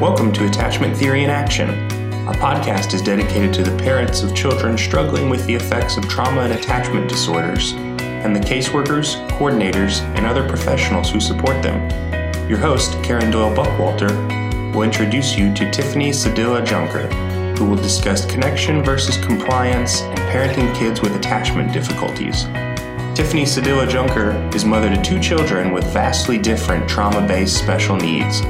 Welcome to Attachment Theory in Action. Our podcast is dedicated to the parents of children struggling with the effects of trauma and attachment disorders, and the caseworkers, coordinators, and other professionals who support them. Your host, Karen Doyle Buckwalter, will introduce you to Tiffany Sedilla Junker, who will discuss connection versus compliance and parenting kids with attachment difficulties. Tiffany Sedilla Junker is mother to two children with vastly different trauma based special needs.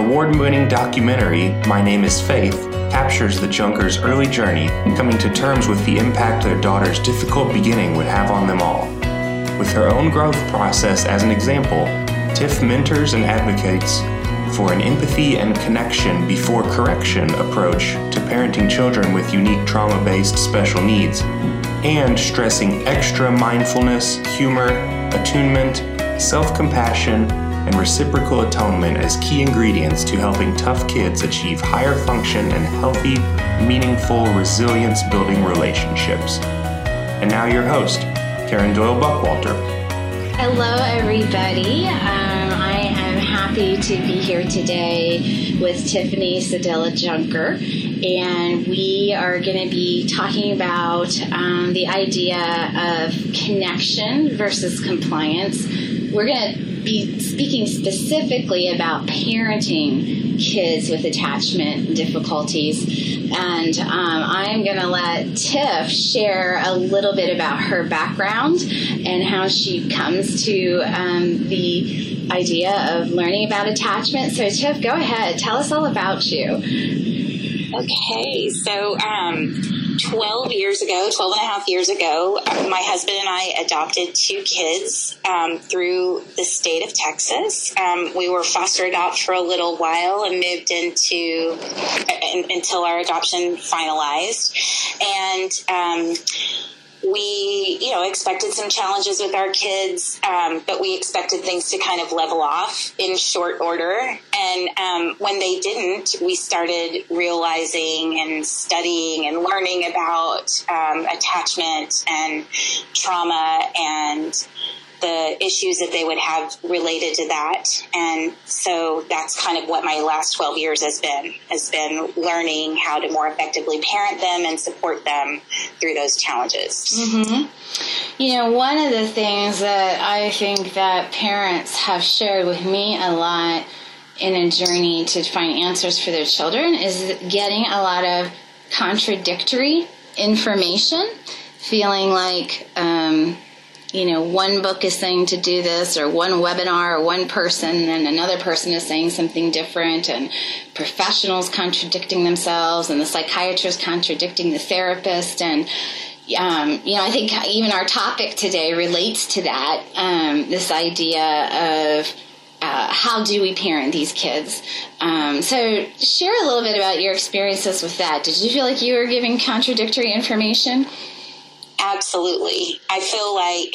Award winning documentary, My Name is Faith, captures the Junkers' early journey, coming to terms with the impact their daughter's difficult beginning would have on them all. With her own growth process as an example, Tiff mentors and advocates for an empathy and connection before correction approach to parenting children with unique trauma based special needs and stressing extra mindfulness, humor, attunement, self compassion, and reciprocal attunement as key ingredients to helping tough kids achieve higher function and healthy, meaningful, resilience building relationships. And now, your host, Karen Doyle Buckwalter. Hello, everybody. Um, I am happy to be here today with Tiffany Sedilla Junker and we are going to be talking about um, the idea of connection versus compliance. We're going to be speaking specifically about parenting kids with attachment difficulties. And um, I'm going to let Tiff share a little bit about her background and how she comes to um, the idea of learning about attachment. So, Tiff, go ahead. Tell us all about you. Okay, so um, 12 years ago, 12 and a half years ago, my husband and I adopted two kids um, through the state of Texas. Um, we were foster adopt for a little while and moved into uh, until our adoption finalized. And um, we, you know, expected some challenges with our kids, um, but we expected things to kind of level off in short order. And um, when they didn't, we started realizing and studying and learning about um, attachment and trauma and the issues that they would have related to that. And so that's kind of what my last 12 years has been, has been learning how to more effectively parent them and support them through those challenges. Mm-hmm. You know, one of the things that I think that parents have shared with me a lot in a journey to find answers for their children is getting a lot of contradictory information, feeling like, um, you know, one book is saying to do this, or one webinar, or one person, and another person is saying something different, and professionals contradicting themselves, and the psychiatrist contradicting the therapist, and um, you know, I think even our topic today relates to that. Um, this idea of uh, how do we parent these kids? Um, so, share a little bit about your experiences with that. Did you feel like you were giving contradictory information? Absolutely. I feel like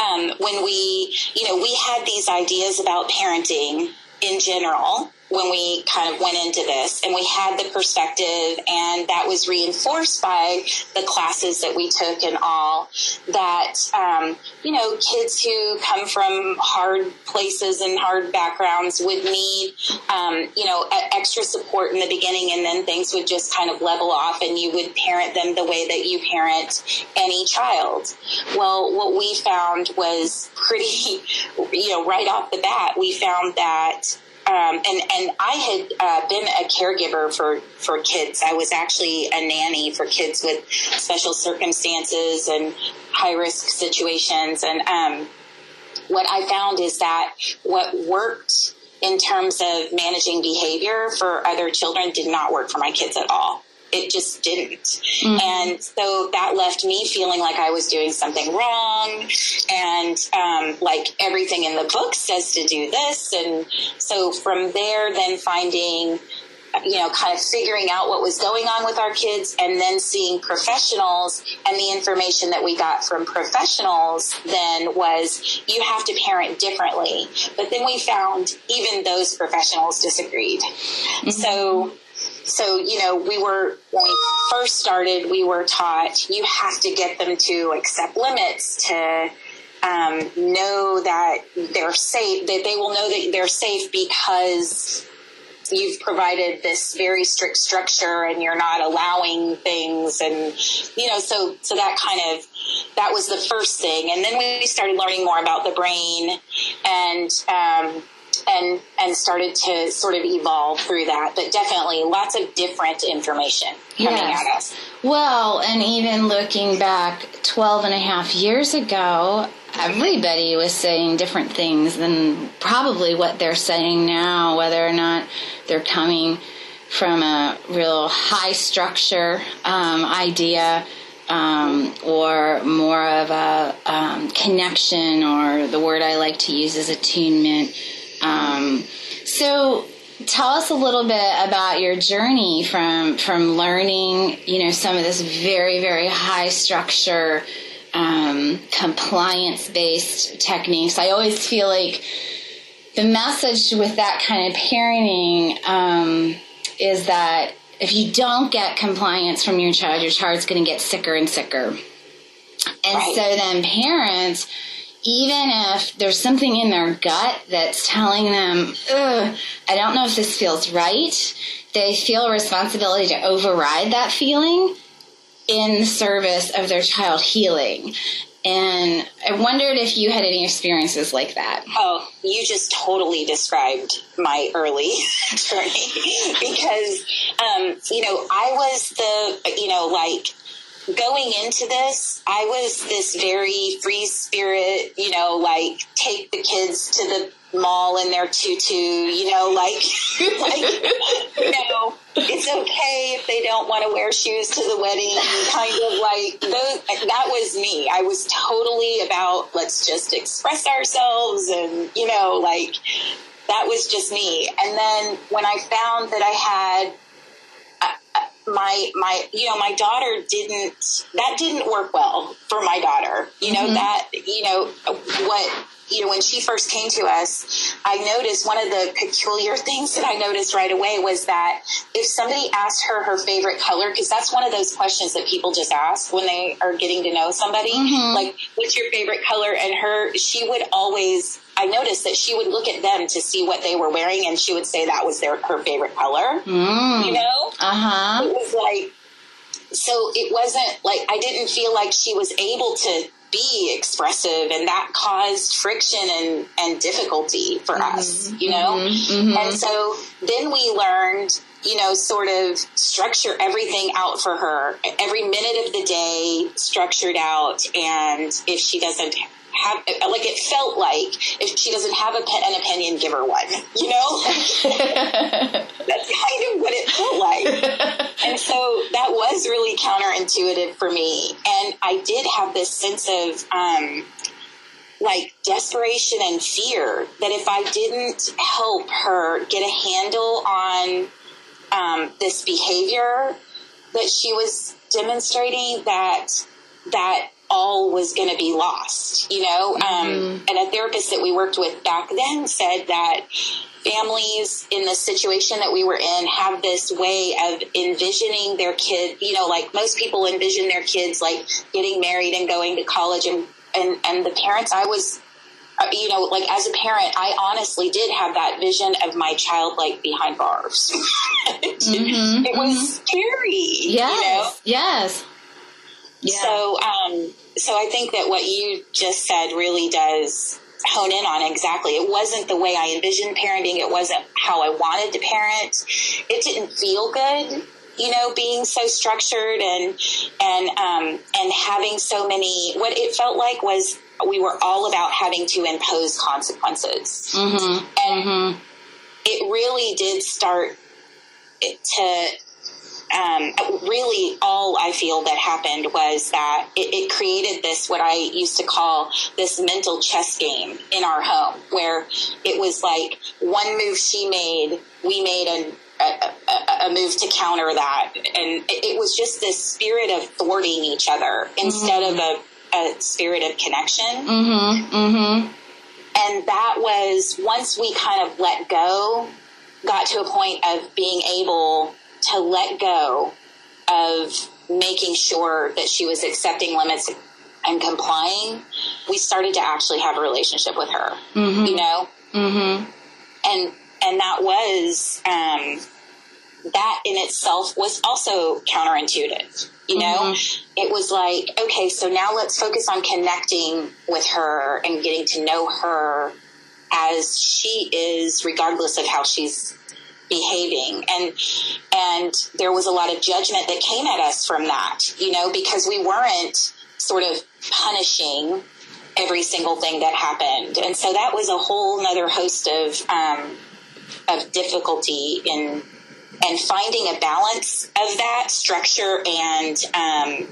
um, when we, you know, we had these ideas about parenting in general when we kind of went into this and we had the perspective and that was reinforced by the classes that we took and all that um, you know kids who come from hard places and hard backgrounds would need um, you know extra support in the beginning and then things would just kind of level off and you would parent them the way that you parent any child. Well what we found was pretty you know right off the bat we found that um, and and I had uh, been a caregiver for for kids. I was actually a nanny for kids with special circumstances and high risk situations. And um, what I found is that what worked in terms of managing behavior for other children did not work for my kids at all it just didn't. Mm-hmm. And so that left me feeling like I was doing something wrong and um, like everything in the book says to do this. And so from there, then finding, you know, kind of figuring out what was going on with our kids and then seeing professionals and the information that we got from professionals then was you have to parent differently. But then we found even those professionals disagreed. Mm-hmm. So so, you know, we were, when we first started, we were taught you have to get them to accept limits, to um, know that they're safe, that they will know that they're safe because you've provided this very strict structure and you're not allowing things and you know so so that kind of that was the first thing. And then we started learning more about the brain and um, and and started to sort of evolve through that but definitely lots of different information coming yes. at us well and even looking back 12 and a half years ago everybody was saying different things than probably what they're saying now whether or not they're coming from a real high structure um, idea um, or more of a um, connection, or the word I like to use is attunement. Um, so, tell us a little bit about your journey from from learning, you know, some of this very very high structure, um, compliance based techniques. I always feel like the message with that kind of parenting um, is that if you don't get compliance from your child, your child's going to get sicker and sicker. And right. so then parents, even if there's something in their gut that's telling them, I don't know if this feels right, they feel a responsibility to override that feeling in the service of their child healing. And I wondered if you had any experiences like that. Oh, you just totally described my early journey because, um, you know, I was the, you know, like going into this, I was this very free spirit, you know, like take the kids to the mall in their tutu, you know, like, like, you know, it's okay if they don't want to wear shoes to the wedding, kind of like those, that was me. I was totally about let's just express ourselves and, you know, like that was just me. And then when I found that I had my my you know my daughter didn't that didn't work well for my daughter you know mm-hmm. that you know what you know, when she first came to us, I noticed one of the peculiar things that I noticed right away was that if somebody asked her her favorite color, because that's one of those questions that people just ask when they are getting to know somebody, mm-hmm. like, what's your favorite color? And her, she would always, I noticed that she would look at them to see what they were wearing and she would say that was their, her favorite color. Mm. You know? Uh huh. It was like, so it wasn't like, I didn't feel like she was able to be expressive and that caused friction and, and difficulty for mm-hmm. us, you know? Mm-hmm. mm-hmm. And so then we learned, you know, sort of structure everything out for her. Every minute of the day structured out. And if she doesn't have like it felt like if she doesn't have a, an opinion, give her one. You know, that's kind of what it felt like. and so that was really counterintuitive for me. And I did have this sense of um, like desperation and fear that if I didn't help her get a handle on um, this behavior that she was demonstrating, that that all was going to be lost, you know? Um, mm-hmm. Um, and a therapist that we worked with back then said that families in the situation that we were in have this way of envisioning their kid, you know, like most people envision their kids like getting married and going to college and, and, and the parents I was, uh, you know, like as a parent, I honestly did have that vision of my child like behind bars. mm-hmm. It was mm-hmm. scary. Yes. You know? Yes. Yeah. So, um, so I think that what you just said really does hone in on exactly. It wasn't the way I envisioned parenting. It wasn't how I wanted to parent. It didn't feel good, you know, being so structured and and um, and having so many. What it felt like was we were all about having to impose consequences, mm-hmm. and mm-hmm. it really did start to um, really all I feel that happened was that it, it, created this, what I used to call this mental chess game in our home, where it was like one move she made, we made an, a, a, move to counter that. And it, it, was just this spirit of thwarting each other instead mm-hmm. of a, a, spirit of connection. Mm-hmm. Mm-hmm. And that was once we kind of let go, got to a point of being able to let go of making sure that she was accepting limits and complying, we started to actually have a relationship with her, mm-hmm. you know? Mm-hmm. And and that was um, that in itself was also counterintuitive. You know, mm-hmm. it was like, okay, so now let's focus on connecting with her and getting to know her as she is, regardless of how she's behaving. And and there was a lot of judgment that came at us from that you know because we weren't sort of punishing every single thing that happened. And so that was a whole nother host of um, of difficulty in and finding a balance of that structure and um,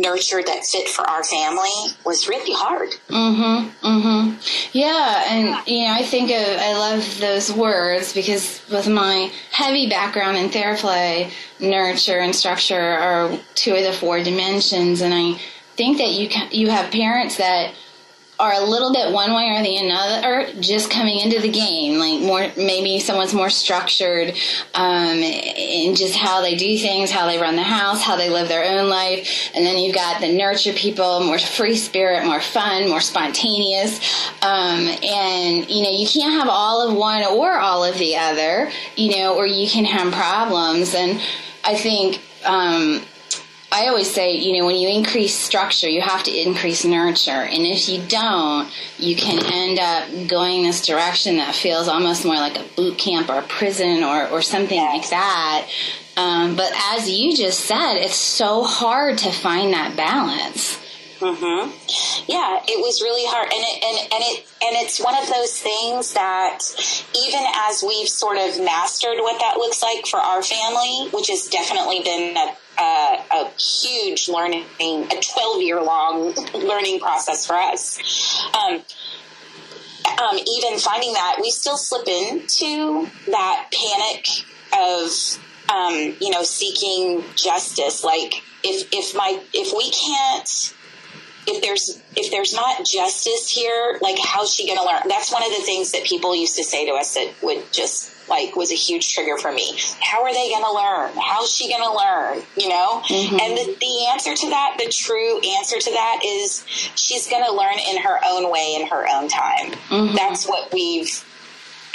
nurture that fit for our family was really hard. Mm-hmm. Mm-hmm. Yeah, and you know, I think of, I love those words because with my heavy background in TheraPlay, nurture and structure are two of the four dimensions, and I think that you can, you have parents that are a little bit one way or the another just coming into the game. Like more maybe someone's more structured um, in just how they do things how they run the house how they live their own life. And then you've got the nurture people more free spirit more fun more spontaneous. Um, and you know you can't have all of one or all of the other you know or you can have problems. And i think um, I always say, you know, when you increase structure, you have to increase nurture. And if you don't, you can end up going this direction that feels almost more like a boot camp or a prison or, or something like that. Um, but as you just said, it's so hard to find that balance. Mm-hmm. Yeah, it was really hard, and it and and it and it's one of those things that even as we've sort of mastered what that looks like for our family, which has definitely been a a, a huge learning, a 12 year long learning process for us. Um, um, even finding that we still slip into that panic of, um, you know, seeking justice. Like if, if my, if we can't, if there's if there's not justice here, like how's she going to learn? That's one of the things that people used to say to us that would just like was a huge trigger for me. How are they going to learn? How's she going to learn? You know? Mm-hmm. And the, the answer to that, the true answer to that is she's going to learn in her own way in her own time. Mm-hmm. That's what we've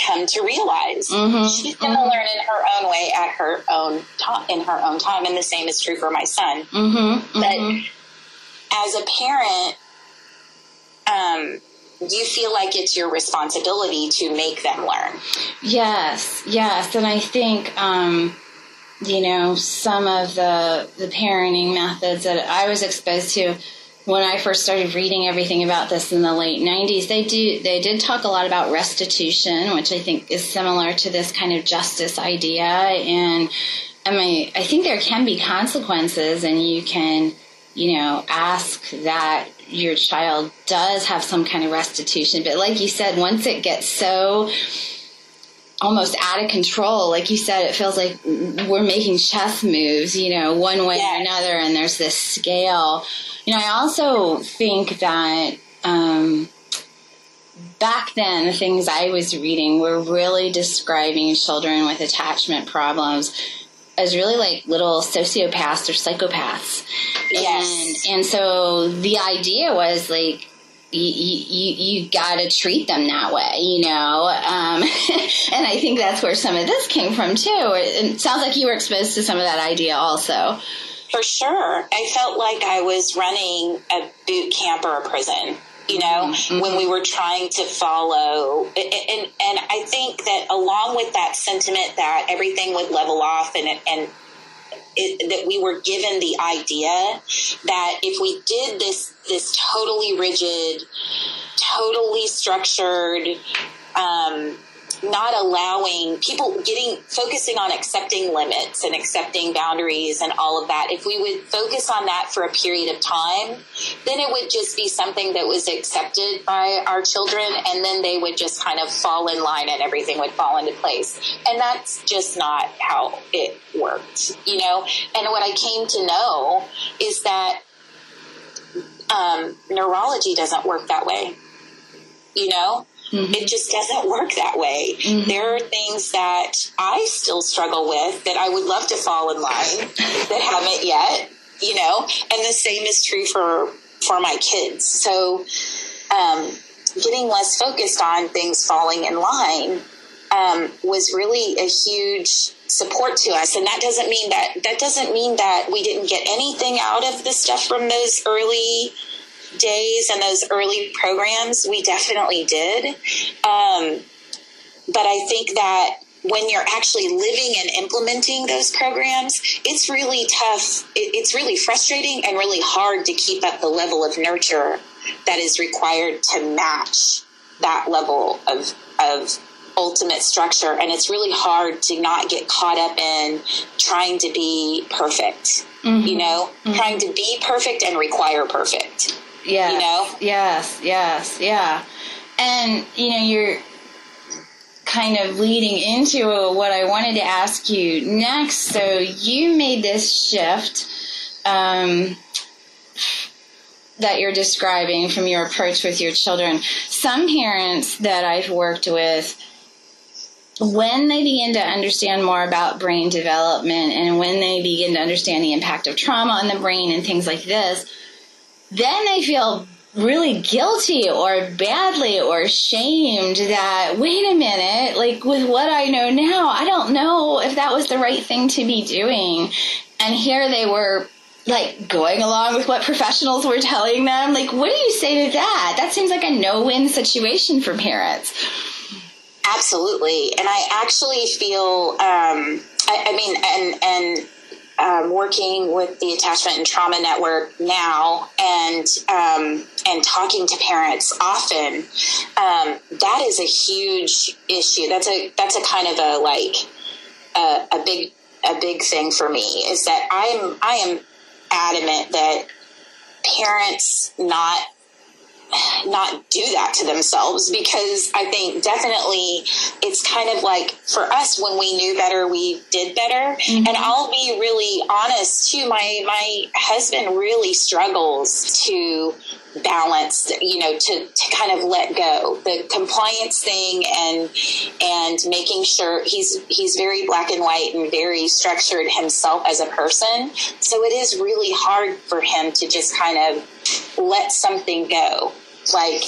come to realize. Mm-hmm. She's going to mm-hmm. learn in her own way at her own time, in her own time. And the same is true for my son. Mm-hmm. But mm-hmm. as a parent, um, you feel like it's your responsibility to make them learn. Yes, yes, and I think um, you know some of the the parenting methods that I was exposed to when I first started reading everything about this in the late '90s. They do they did talk a lot about restitution, which I think is similar to this kind of justice idea, and I mean I think there can be consequences, and you can you know ask that your child does have some kind of restitution. But like you said, once it gets so almost out of control, like you said, it feels like we're making chess moves, you know, one way yeah. or another, and there's this scale. You know, I also think that um, back then, the things I was reading were really describing children with attachment problems as really like little sociopaths or psychopaths. Yes. And, and so the idea was like, you, you, you got to treat them that way, you know? Um, and I think that's where some of this came from too. It, it sounds like you were exposed to some of that idea also. For sure. I felt like I was running a boot camp or a prison you know, mm-hmm. when we were trying to follow. And, and I think that along with that sentiment that everything would level off and, and it, that we were given the idea that if we did this, this totally rigid, totally structured, um, not allowing people getting focusing on accepting limits and accepting boundaries and all of that. If we would focus on that for a period of time then it would just be something that was accepted by our children and then they would just kind of fall in line and everything would fall into place. And that's just not how it worked you know? And what i came to know is that um, neurology doesn't work that way you know Mm-hmm. It just doesn't work that way. Mm-hmm. There are things that I still struggle with that I would love to fall in line that haven't yet, you know, and the same is true for, for my kids. So, um, getting less focused on things falling in line um, was really a huge support to us. And that doesn't mean that that doesn't mean that we didn't get anything out of the stuff from those early days and those early programs. We definitely did. Um, but I think that when you're actually living and implementing those programs, it's really tough. it's really frustrating and really hard to keep up the level of nurture that is required to match that level of, of ultimate structure. And it's really hard to not get caught up in trying to be perfect, mm-hmm. you know, mm-hmm. trying to be perfect and require perfect. Yeah. You know? Yes, yes, yeah. And, you know, you're, kind of leading into what I wanted to ask you next. So you made this shift um, that you're describing from your approach with your children. Some parents that I've worked with, when they begin to understand more about brain development and when they begin to understand the impact of trauma on the brain and things like this, then they feel really guilty or badly or shamed that wait a minute like with what i know now i don't know if that was the right thing to be doing. And here they were like going along with what professionals were telling them. Like what do you say to that? That seems like a no-win situation for parents. Absolutely. And i actually feel um I, I mean and and um, working with the Attachment and Trauma Network now and um, and talking to parents often, um, that is a huge issue. That's a that's a kind of a like a, a big a big thing for me is that I'm I am adamant that parents not not do that to themselves because I think definitely it's kind of like for us when we knew better, we did better. Mm-hmm. And I'll be really honest too. My my husband really struggles to balance you know to, to kind of let go. The compliance thing and and making sure he's he's very black and white and very structured himself as a person. So it is really hard for him to just kind of let something go. Like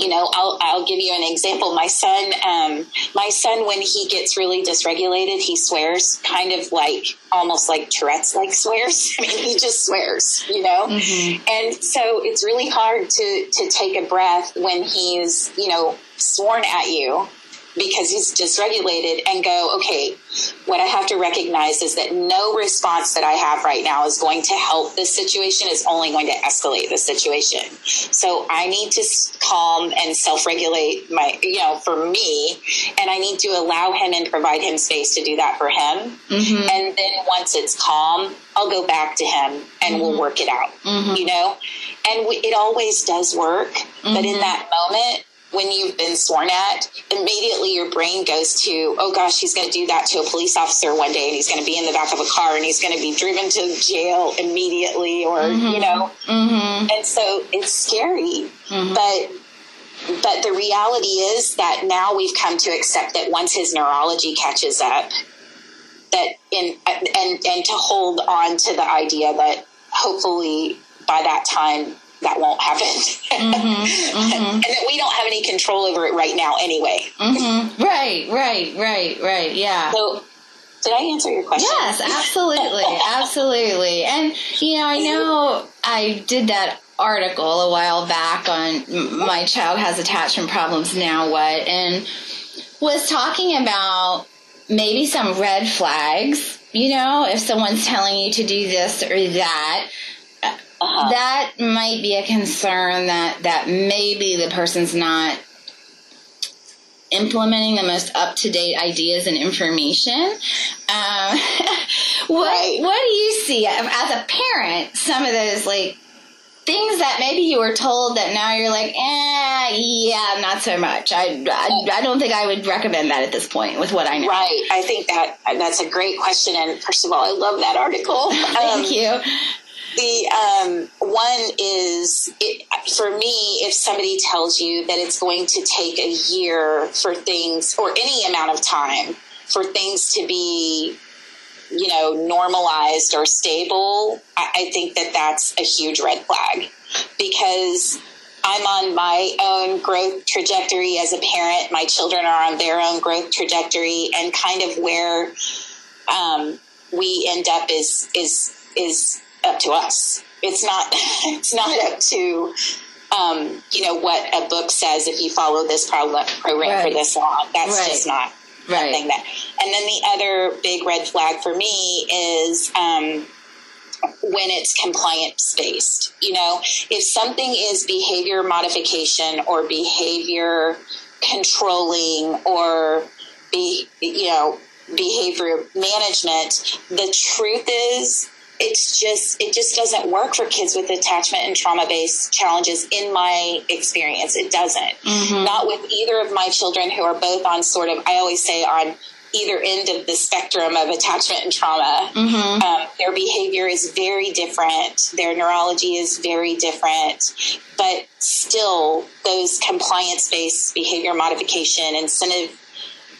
you know I'll, I'll give you an example. My son um, my son when he gets really dysregulated he swears kind of like almost like tourette's like swears. I mean he just swears you know? Mm-hmm. and so it's really hard to to take a breath when he's you know sworn at you because he's dysregulated and go, okay, what I have to recognize is that no response that I have right now is going to help this situation, is only going to escalate the situation. So I need to calm and self regulate my, you know, for me, and I need to allow him and provide him space to do that for him. Mm-hmm. And then once it's calm, I'll go back to him and mm-hmm. we'll work it out, mm-hmm. you know? And we, it always does work. But in mm-hmm. that moment, when you've been sworn at, immediately your brain goes to, oh gosh, he's going to do that to a police officer one day and he's going to be in the back of a car and he's going to be driven to jail immediately or, mm-hmm. you know. Mm-hmm. And so it's scary. Mm-hmm. But but the reality is that now we've come to accept that once his neurology catches up, that in and and to hold on to the idea that hopefully by that time that won't happen. Mm-hmm, mm-hmm. and that we don't have any control over it right now anyway. Mm-hmm. Right, right, right, right. Yeah. So, did I answer your question? Yes, absolutely. absolutely. And, you know, I know I did that article a while back on my child has attachment problems, now what? And was talking about maybe some red flags, you know, if someone's telling you to do this or that uh-huh. that might be a concern that that maybe the person's not implementing the most up to date ideas and information. Um, what right. what do you see as a parent? Some of those like things that maybe you were told that now you're like, eh, yeah, not so much. I, I, I, don't think I would recommend that at this point with what I know. Right. I think that that's a great question. And first of all, I love that article. Thank um, you. The um, one is it, for me, if somebody tells you that it's going to take a year for things or any amount of time for things to be, you know, normalized or stable, I, I think that that's a huge red flag because I'm on my own growth trajectory as a parent. My children are on their own growth trajectory, and kind of where um, we end up is is is up to us. It's not it's not up to um, you know what a book says. If you follow this program right. for this long, that's right. just not right. something that. And then the other big red flag for me is. Um, when it's compliance based. You know, if something is behavior modification or behavior controlling or be, you know, behavior management, the truth is it's just it just doesn't work for kids with attachment and trauma based challenges in my experience it doesn't mm-hmm. not with either of my children who are both on sort of i always say on either end of the spectrum of attachment and trauma. Mm-hmm. Um, their behavior is very different. Their neurology is very different, but still, those compliance based behavior modification, incentive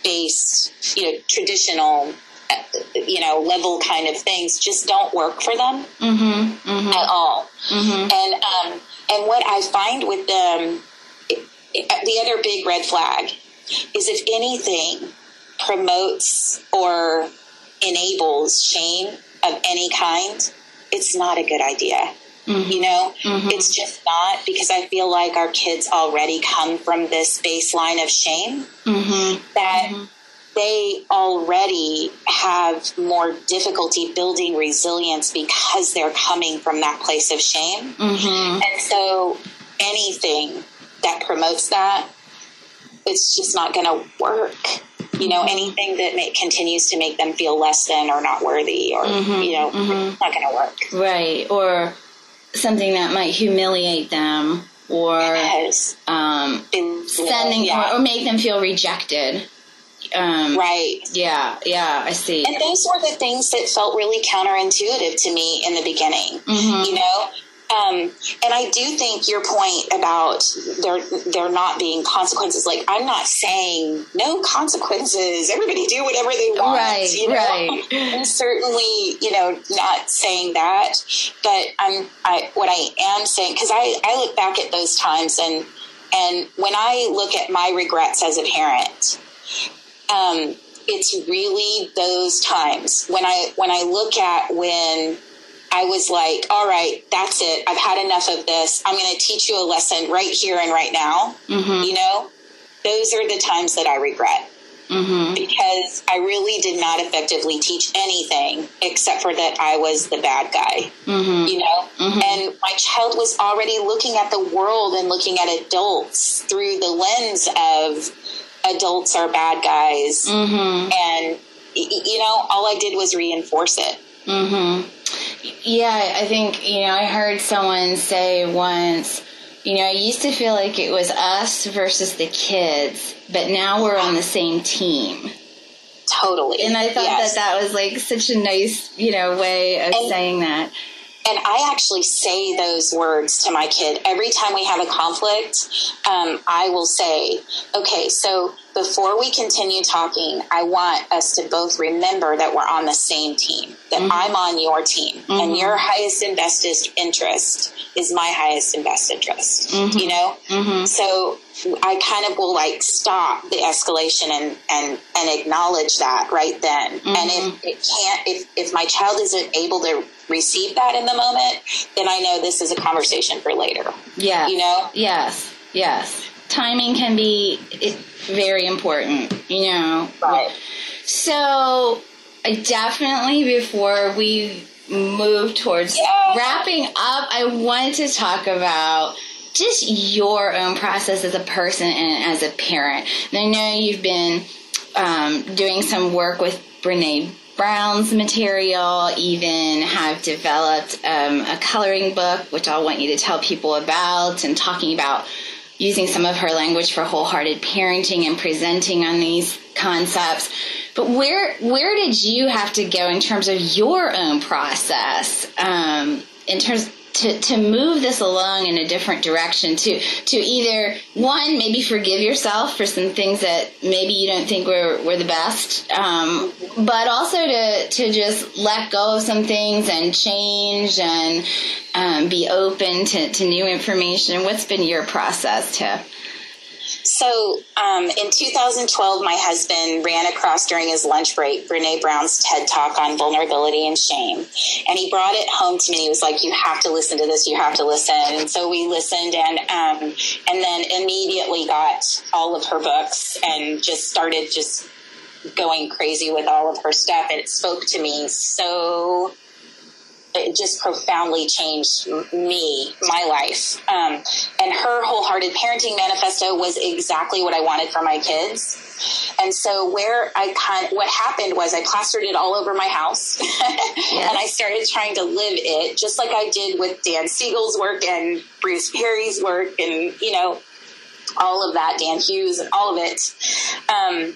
based, you know, traditional, you know, level kind of things just don't work for them mm-hmm. Mm-hmm. at all. Mm-hmm. And um, and what I find with them, it, it, the other big red flag is if anything promotes or enables shame of any kind, it's not a good idea. Mm-hmm. You know, mm-hmm. it's just not because I feel like our kids already come from this baseline of shame mm-hmm. that. They already have more difficulty building resilience because they're coming from that place of shame. Mm-hmm. And so anything that promotes that, it's just not going to work you know anything that may, continues to make them feel less than or not worthy or mm-hmm, you know mm-hmm. not going to work right or something that might humiliate them or yes. um, sending yeah. or, or make them feel rejected um, right. Yeah, yeah, I see. And those were the things that felt really counterintuitive to me in the beginning. Mm-hmm. You know, um, and I do think your point about there there not being consequences. Like I'm not saying no consequences. Everybody do whatever they want. Right. You know? Right. And certainly, you know, not saying that. But I'm I what I am saying because I I look back at those times and and when I look at my regrets as a parent. Um, it's really those times when I when I look at when I was like, all right, that's it. I've had enough of this. I'm going to teach you a lesson right here and right now. Mm-hmm. You know, those are the times that I regret. Mm-hmm. Because I really did not effectively teach anything except for that I was the bad guy, mm-hmm. you know? Mm-hmm. And my child was already looking at the world and looking at adults through the lens of adults are bad guys. Mm-hmm. And, you know, all I did was reinforce it. Mm-hmm. Yeah, I think, you know, I heard someone say once, you know, I used to feel like it was us versus the kids, but now we're on the same team. Totally. And I thought yes. that that was like such a nice, you know, way of and, saying that. And I actually say those words to my kid every time we have a conflict. Um, I will say, okay, so before we continue talking, I want us to both remember that we're on the same team, that mm-hmm. I'm on your team, mm-hmm. and your highest and best interest is my highest and best interest, mm-hmm. you know? Mm-hmm. So I kind of will like stop the escalation and, and, and acknowledge that right then. And if mm-hmm. it can't, if, if my child isn't able to receive that in the moment, then I know this is a conversation for later. Yeah. You know? Yes. Yes. Timing can be very important, you know. Right. So, I definitely, before we move towards yeah. wrapping up, I wanted to talk about just your own process as a person and as a parent. And I know you've been um, doing some work with Brene Brown's material, even have developed um, a coloring book, which I want you to tell people about, and talking about using some of her language for wholehearted parenting and presenting on these concepts. But where where did you have to go in terms of your own process? Um, in terms to, to move this along in a different direction to to either one maybe forgive yourself for some things that maybe you don't think were, were the best um, but also to to just let go of some things and change and um, be open to, to new information. What's been your process to so um, in 2012, my husband ran across during his lunch break Brene Brown's TED Talk on vulnerability and shame. And he brought it home to me. He was like, You have to listen to this. You have to listen. And so we listened and, um, and then immediately got all of her books and just started just going crazy with all of her stuff. And it spoke to me so it just profoundly changed me, my life. Um, and her wholehearted parenting manifesto was exactly what I wanted for my kids. And so where I kind what happened was I plastered it all over my house yes. and I started trying to live it just like I did with Dan Siegel's work and Bruce Perry's work and, you know, all of that, Dan Hughes and all of it. Um,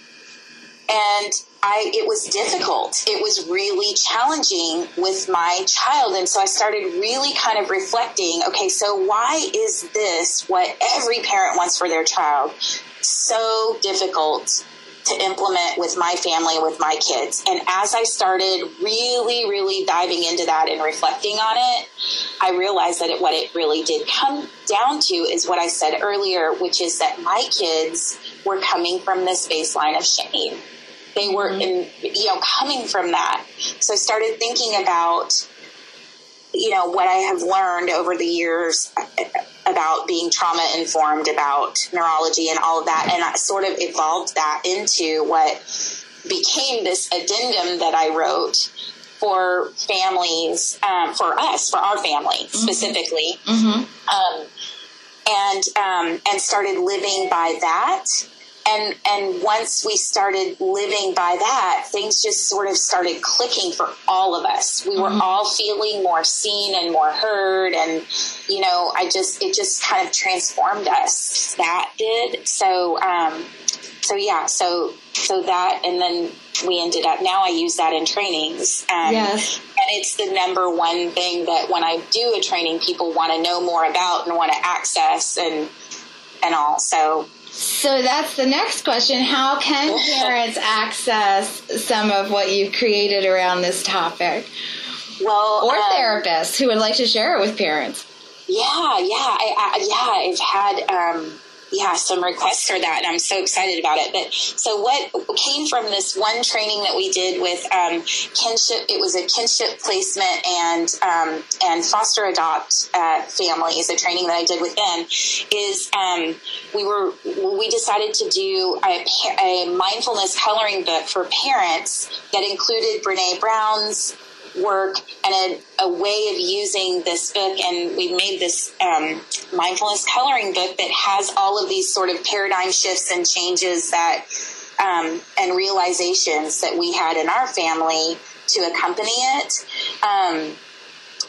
and I, it was difficult. It was really challenging with my child. And so I started really kind of reflecting okay, so why is this what every parent wants for their child so difficult to implement with my family, with my kids? And as I started really, really diving into that and reflecting on it, I realized that it, what it really did come down to is what I said earlier, which is that my kids were coming from this baseline of shame they were mm-hmm. in, you know, coming from that. So I started thinking about, you know, what I have learned over the years about being trauma informed, about neurology and all of that. And I sort of evolved that into what became this addendum that I wrote for families, um, for us, for our family mm-hmm. specifically. Mm-hmm. Um, and um, and started living by that and and once we started living by that things just sort of started clicking for all of us we were mm-hmm. all feeling more seen and more heard and you know i just it just kind of transformed us that did so um so yeah so so that and then we ended up now i use that in trainings um, yes. and it's the number one thing that when i do a training people want to know more about and want to access and and all so so that's the next question. How can parents access some of what you've created around this topic? Well, or um, therapists who would like to share it with parents. Yeah, yeah, I, I yeah, I've had um, yeah, some requests for that, and I'm so excited about it. But so what came from this one training that we did with um, kinship? It was a kinship placement and um, and foster adopt uh, families. A training that I did with them is um, we were we decided to do a, a mindfulness coloring book for parents that included Brene Brown's work and a, a, way of using this book. And we've made this um, mindfulness coloring book that has all of these sort of paradigm shifts and changes that um, and realizations that we had in our family to accompany it. Um,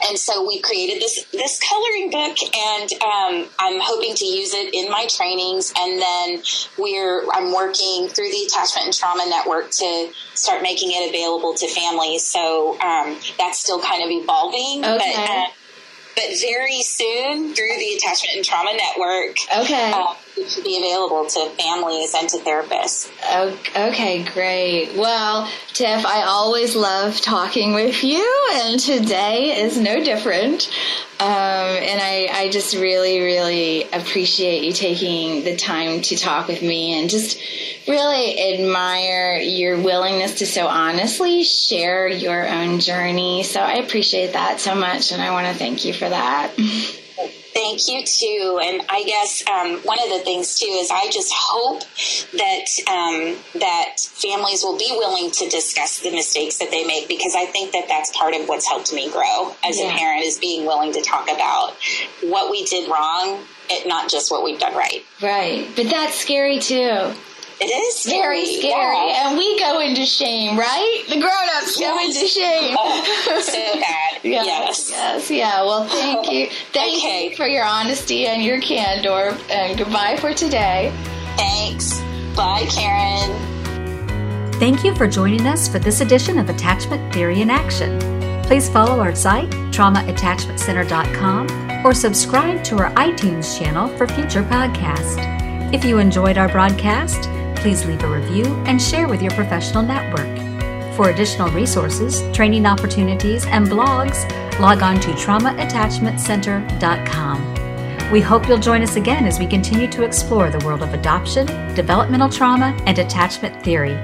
and so we created this this coloring book, and um, I'm hoping to use it in my trainings. And then we're I'm working through the Attachment and Trauma Network to start making it available to families. So um, that's still kind of evolving, okay. but. Uh, but very soon through the Attachment and Trauma Network. Okay. Uh, be available to families and to therapists. Okay, great. Well, Tiff, I always love talking with you, and today is no different. Um, and I, I just really, really appreciate you taking the time to talk with me and just really admire your willingness to so honestly share your own journey. So I appreciate that so much, and I want to thank you for that. Thank you too. And I guess um, one of the things too is I just hope that um, that families will be willing to discuss the mistakes that they make because I think that that's part of what's helped me grow as yeah. a parent is being willing to talk about what we did wrong, not just what we've done right. Right, but that's scary too. It is scary. very scary, yeah. and we go into shame, right? The grown-ups yes. go into shame. Oh, so bad. Yes. yes, yeah. Well, thank you, thank okay. you for your honesty and your candor. And goodbye for today. Thanks. Bye, Karen. Thank you for joining us for this edition of Attachment Theory in Action. Please follow our site, traumaattachmentcenter.com, or subscribe to our iTunes channel for future podcasts. If you enjoyed our broadcast, please leave a review and share with your professional network. For additional resources, training opportunities, and blogs, log on to traumaattachmentcenter.com. We hope you'll join us again as we continue to explore the world of adoption, developmental trauma, and attachment theory.